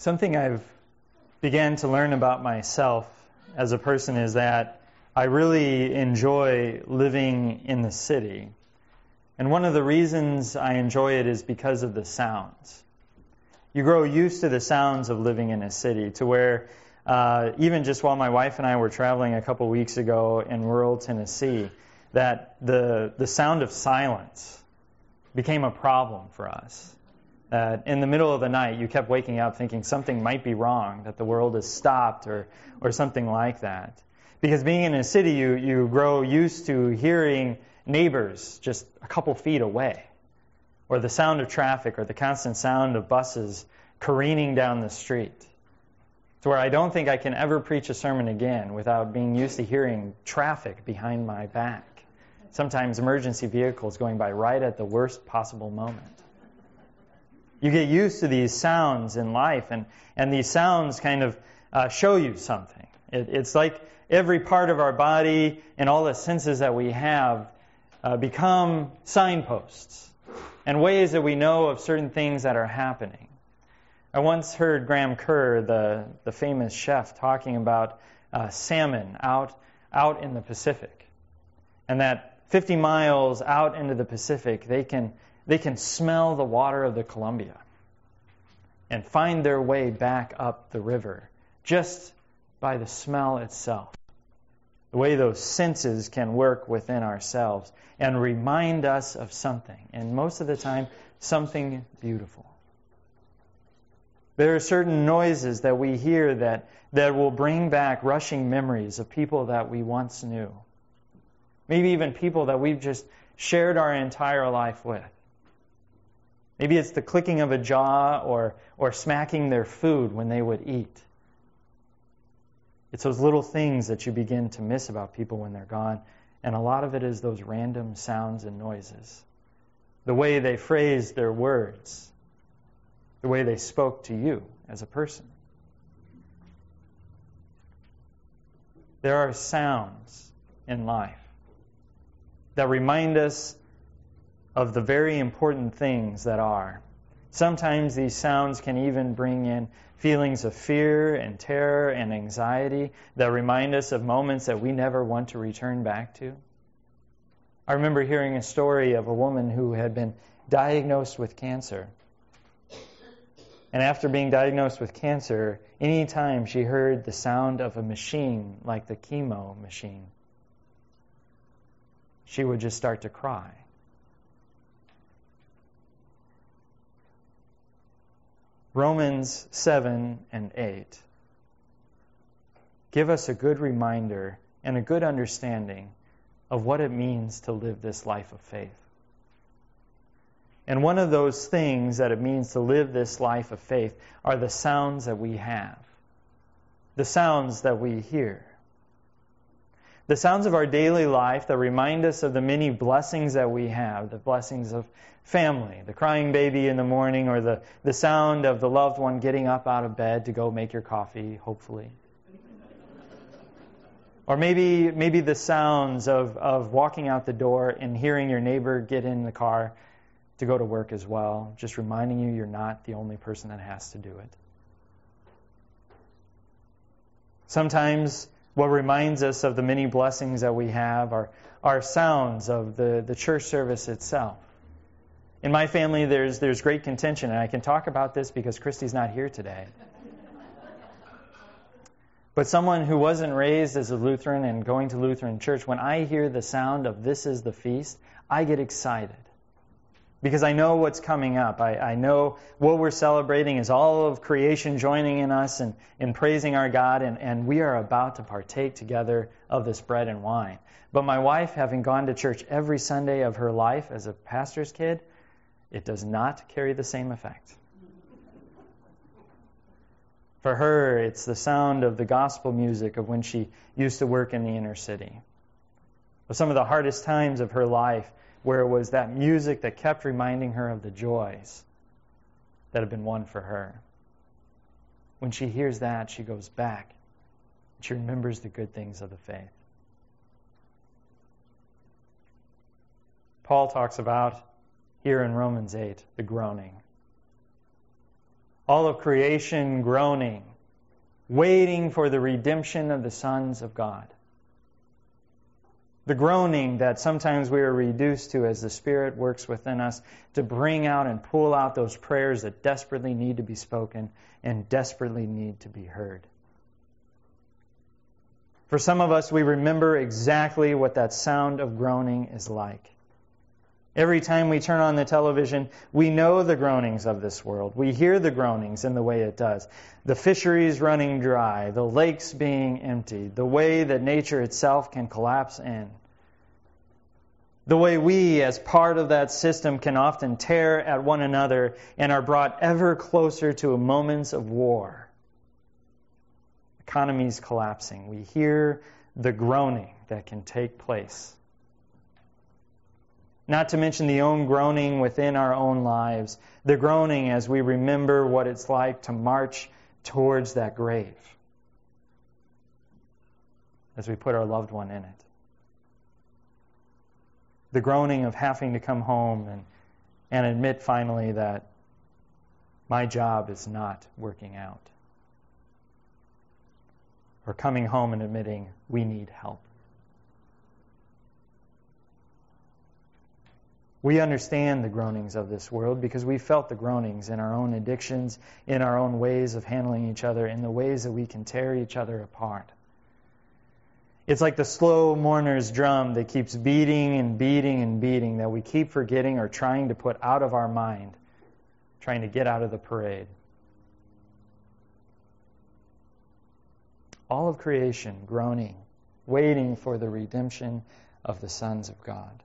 Something I've began to learn about myself as a person is that I really enjoy living in the city. And one of the reasons I enjoy it is because of the sounds. You grow used to the sounds of living in a city to where uh, even just while my wife and I were traveling a couple weeks ago in rural Tennessee, that the, the sound of silence became a problem for us. That in the middle of the night, you kept waking up thinking something might be wrong, that the world has stopped, or, or something like that. Because being in a city, you, you grow used to hearing neighbors just a couple feet away, or the sound of traffic, or the constant sound of buses careening down the street. To where I don't think I can ever preach a sermon again without being used to hearing traffic behind my back. Sometimes emergency vehicles going by right at the worst possible moment. You get used to these sounds in life, and, and these sounds kind of uh, show you something. It, it's like every part of our body and all the senses that we have uh, become signposts and ways that we know of certain things that are happening. I once heard Graham Kerr, the, the famous chef, talking about uh, salmon out, out in the Pacific. And that 50 miles out into the Pacific, they can they can smell the water of the Columbia and find their way back up the river just by the smell itself. The way those senses can work within ourselves and remind us of something, and most of the time, something beautiful. There are certain noises that we hear that, that will bring back rushing memories of people that we once knew. Maybe even people that we've just shared our entire life with. Maybe it's the clicking of a jaw or, or smacking their food when they would eat. It's those little things that you begin to miss about people when they're gone. And a lot of it is those random sounds and noises. The way they phrased their words. The way they spoke to you as a person. There are sounds in life that remind us of the very important things that are. Sometimes these sounds can even bring in feelings of fear and terror and anxiety that remind us of moments that we never want to return back to. I remember hearing a story of a woman who had been diagnosed with cancer. And after being diagnosed with cancer, any time she heard the sound of a machine like the chemo machine, she would just start to cry. Romans 7 and 8 give us a good reminder and a good understanding of what it means to live this life of faith. And one of those things that it means to live this life of faith are the sounds that we have, the sounds that we hear. The sounds of our daily life that remind us of the many blessings that we have, the blessings of family, the crying baby in the morning, or the, the sound of the loved one getting up out of bed to go make your coffee, hopefully. Or maybe, maybe the sounds of, of walking out the door and hearing your neighbor get in the car to go to work as well, just reminding you you're not the only person that has to do it. Sometimes what reminds us of the many blessings that we have are, are sounds of the, the church service itself. In my family, there's, there's great contention, and I can talk about this because Christy's not here today. But someone who wasn't raised as a Lutheran and going to Lutheran church, when I hear the sound of this is the feast, I get excited because I know what's coming up. I, I, know what we're celebrating is all of creation joining in us and, in praising our God, and, and we are about to partake together of this bread and wine. But my wife, having gone to church every Sunday of her life as a pastor's kid, it does not carry the same effect. For her, it's the sound of the gospel music of when she used to work in the inner city. Of some of the hardest times of her life where it was that music that kept reminding her of the joys that have been won for her. When she hears that, she goes back. She remembers the good things of the faith. Paul talks about here in Romans 8 the groaning. all of creation groaning, waiting for the redemption of the sons of God. The groaning that sometimes we are reduced to as the Spirit works within us to bring out and pull out those prayers that desperately need to be spoken and desperately need to be heard. For some of us, we remember exactly what that sound of groaning is like. Every time we turn on the television, we know the groanings of this world. We hear the groanings in the way it does. The fisheries running dry, the lakes being emptied, the way that nature itself can collapse in. The way we, as part of that system, can often tear at one another and are brought ever closer to moments of war. Economies collapsing. We hear the groaning that can take place. Not to mention the own groaning within our own lives, the groaning as we remember what it's like to march towards that grave as we put our loved one in it. The groaning of having to come home and, and admit finally that my job is not working out. Or coming home and admitting we need help. We understand the groanings of this world because we felt the groanings in our own addictions, in our own ways of handling each other, in the ways that we can tear each other apart. It's like the slow mourner's drum that keeps beating and beating and beating that we keep forgetting or trying to put out of our mind, trying to get out of the parade. All of creation groaning, waiting for the redemption of the sons of God.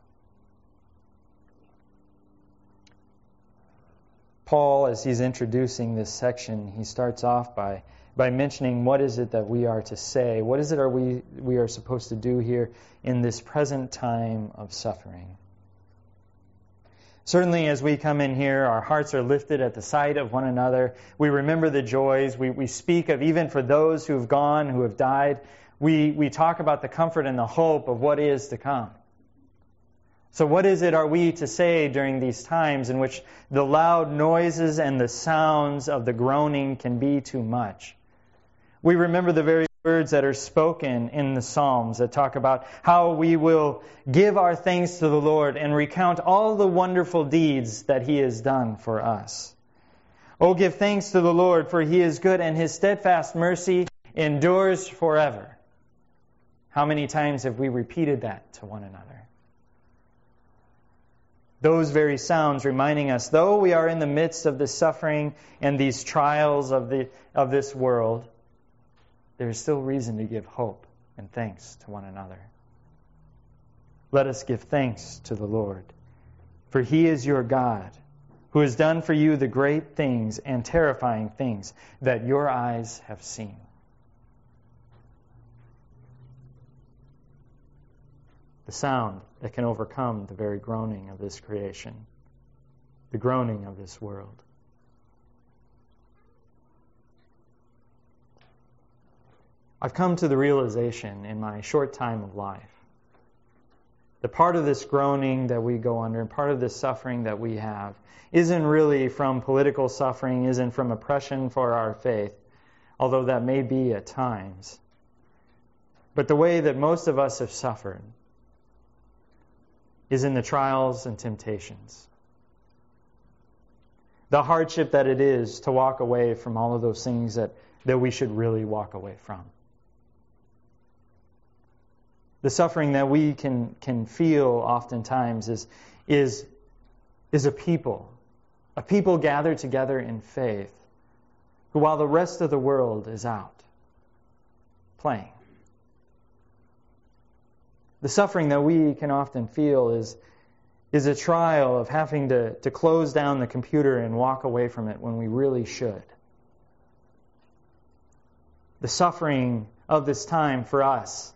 Paul, as he's introducing this section, he starts off by, by mentioning what is it that we are to say, what is it are we, we are supposed to do here in this present time of suffering. Certainly, as we come in here, our hearts are lifted at the sight of one another. We remember the joys. We, we speak of, even for those who have gone, who have died, we, we talk about the comfort and the hope of what is to come. So, what is it are we to say during these times in which the loud noises and the sounds of the groaning can be too much? We remember the very words that are spoken in the Psalms that talk about how we will give our thanks to the Lord and recount all the wonderful deeds that He has done for us. Oh, give thanks to the Lord, for He is good and His steadfast mercy endures forever. How many times have we repeated that to one another? Those very sounds reminding us, though we are in the midst of the suffering and these trials of, the, of this world, there is still reason to give hope and thanks to one another. Let us give thanks to the Lord, for he is your God, who has done for you the great things and terrifying things that your eyes have seen. The sound that can overcome the very groaning of this creation, the groaning of this world. I've come to the realization in my short time of life that part of this groaning that we go under and part of this suffering that we have isn't really from political suffering, isn't from oppression for our faith, although that may be at times. But the way that most of us have suffered is in the trials and temptations. The hardship that it is to walk away from all of those things that, that we should really walk away from. The suffering that we can, can feel oftentimes is, is, is a people, a people gathered together in faith, who while the rest of the world is out playing, the suffering that we can often feel is, is a trial of having to, to close down the computer and walk away from it when we really should. The suffering of this time for us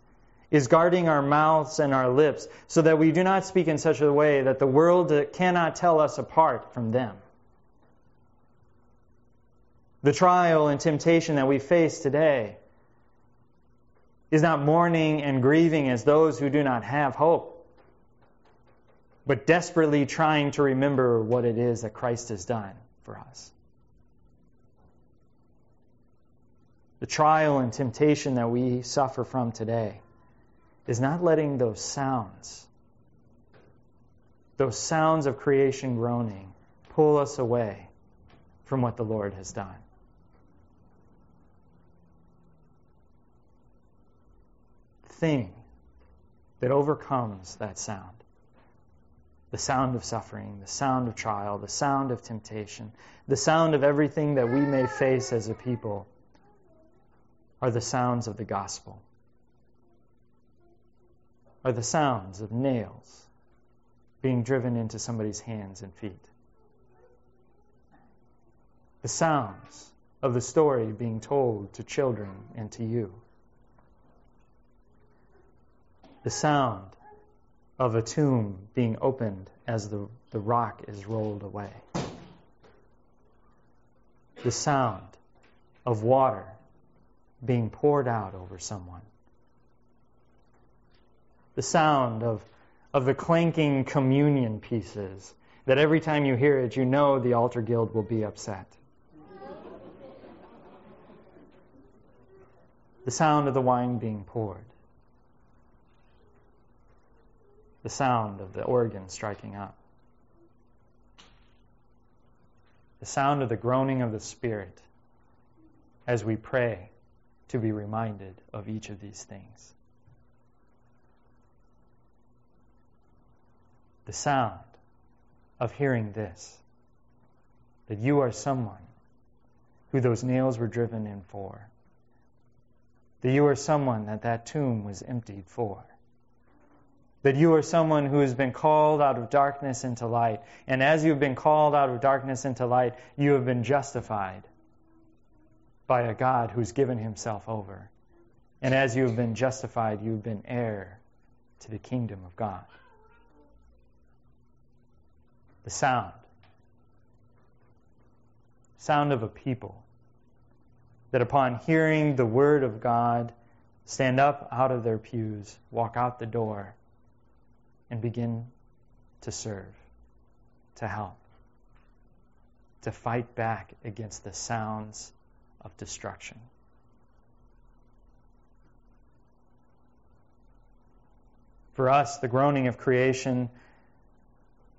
is guarding our mouths and our lips so that we do not speak in such a way that the world cannot tell us apart from them. The trial and temptation that we face today is not mourning and grieving as those who do not have hope, but desperately trying to remember what it is that Christ has done for us. the trial and temptation that we suffer from today is not letting those sounds, those sounds of creation groaning, pull us away from what the Lord has done. Thing that overcomes that sound. The sound of suffering, the sound of trial, the sound of temptation, the sound of everything that we may face as a people are the sounds of the gospel, are the sounds of nails being driven into somebody's hands and feet, the sounds of the story being told to children and to you, the sound of a tomb being opened as the, the rock is rolled away. The sound of water being poured out over someone. The sound of, of the clanking communion pieces that every time you hear it, you know the altar guild will be upset. The sound of the wine being poured. The sound of the organ striking up, the sound of the groaning of the Spirit as we pray to be reminded of each of these things. The sound of hearing this that you are someone who those nails were driven in for, that you are someone that that tomb was emptied for that you are someone who has been called out of darkness into light. And as you've been called out of darkness into light, you have been justified by a God who's given himself over. And as you have been justified, you've been heir to the kingdom of God. The sound. Sound of a people that upon hearing the word of God, stand up out of their pews, walk out the door, and begin to serve, to help, to fight back against the sounds of destruction. For us, the groaning of creation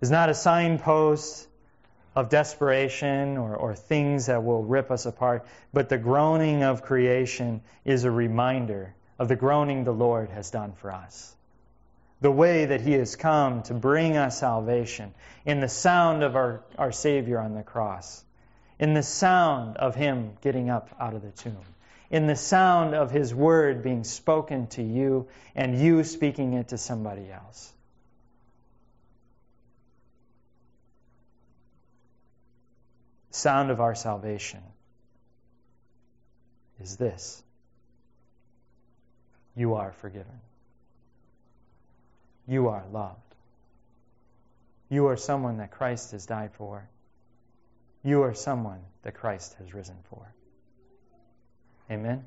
is not a signpost of desperation or, or things that will rip us apart, but the groaning of creation is a reminder of the groaning the Lord has done for us the way that He has come to bring us salvation, in the sound of our, our Savior on the cross, in the sound of Him getting up out of the tomb, in the sound of His word being spoken to you and you speaking it to somebody else. sound of our salvation is this you are forgiven. You are loved. You are someone that Christ has died for. You are someone that Christ has risen for. Amen.